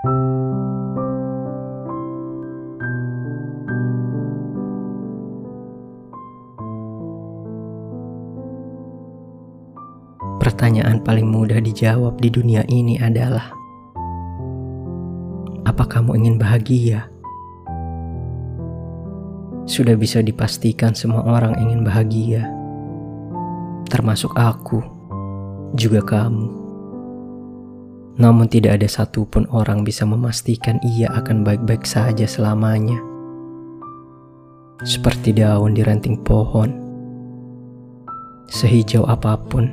Pertanyaan paling mudah dijawab di dunia ini adalah: apa kamu ingin bahagia? Sudah bisa dipastikan semua orang ingin bahagia, termasuk aku, juga kamu. Namun tidak ada satupun orang bisa memastikan ia akan baik-baik saja selamanya. Seperti daun di ranting pohon, sehijau apa pun,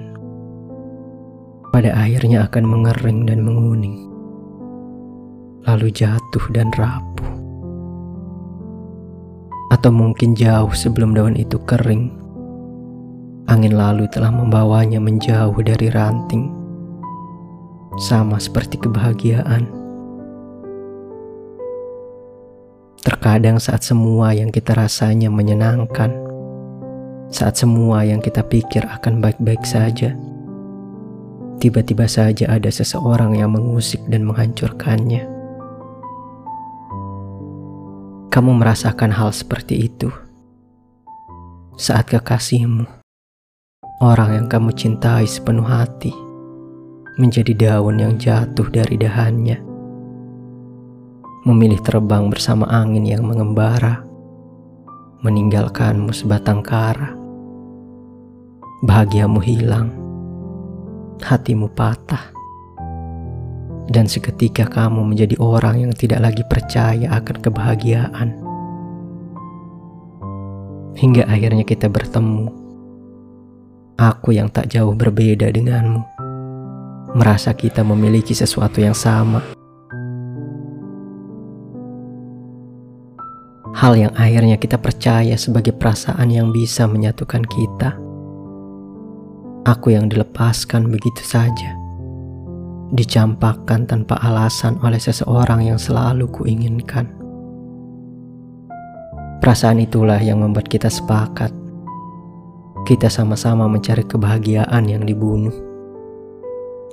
pada akhirnya akan mengering dan menguning, lalu jatuh dan rapuh. Atau mungkin jauh sebelum daun itu kering, angin lalu telah membawanya menjauh dari ranting, sama seperti kebahagiaan. Terkadang saat semua yang kita rasanya menyenangkan, saat semua yang kita pikir akan baik-baik saja, tiba-tiba saja ada seseorang yang mengusik dan menghancurkannya. Kamu merasakan hal seperti itu saat kekasihmu, orang yang kamu cintai sepenuh hati, menjadi daun yang jatuh dari dahannya, memilih terbang bersama angin yang mengembara, meninggalkanmu sebatang kara. Bahagiamu hilang hatimu patah, dan seketika kamu menjadi orang yang tidak lagi percaya akan kebahagiaan. Hingga akhirnya kita bertemu. Aku yang tak jauh berbeda denganmu, merasa kita memiliki sesuatu yang sama. Hal yang akhirnya kita percaya sebagai perasaan yang bisa menyatukan kita Aku yang dilepaskan begitu saja. Dicampakkan tanpa alasan oleh seseorang yang selalu kuinginkan. Perasaan itulah yang membuat kita sepakat. Kita sama-sama mencari kebahagiaan yang dibunuh.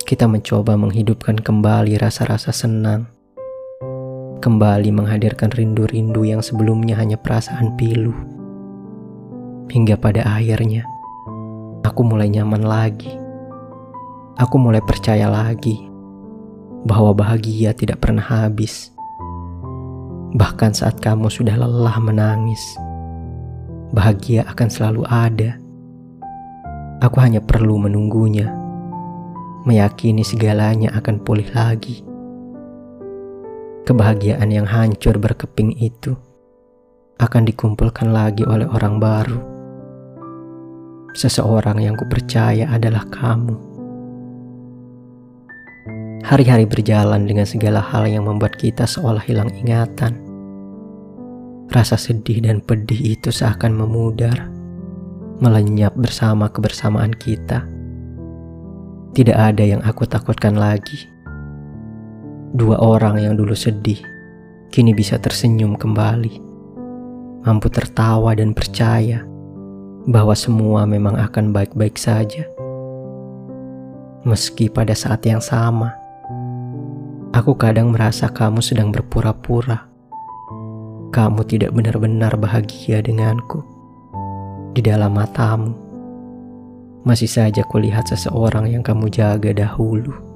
Kita mencoba menghidupkan kembali rasa-rasa senang. Kembali menghadirkan rindu-rindu yang sebelumnya hanya perasaan pilu. Hingga pada akhirnya, aku mulai nyaman lagi. Aku mulai percaya lagi bahwa bahagia tidak pernah habis. Bahkan saat kamu sudah lelah menangis, bahagia akan selalu ada. Aku hanya perlu menunggunya, meyakini segalanya akan pulih lagi. Kebahagiaan yang hancur berkeping itu akan dikumpulkan lagi oleh orang baru seseorang yang kupercaya adalah kamu. Hari-hari berjalan dengan segala hal yang membuat kita seolah hilang ingatan. Rasa sedih dan pedih itu seakan memudar, melenyap bersama kebersamaan kita. Tidak ada yang aku takutkan lagi. Dua orang yang dulu sedih, kini bisa tersenyum kembali, mampu tertawa dan percaya bahwa semua memang akan baik-baik saja. Meski pada saat yang sama, aku kadang merasa kamu sedang berpura-pura. Kamu tidak benar-benar bahagia denganku. Di dalam matamu, masih saja kulihat seseorang yang kamu jaga dahulu.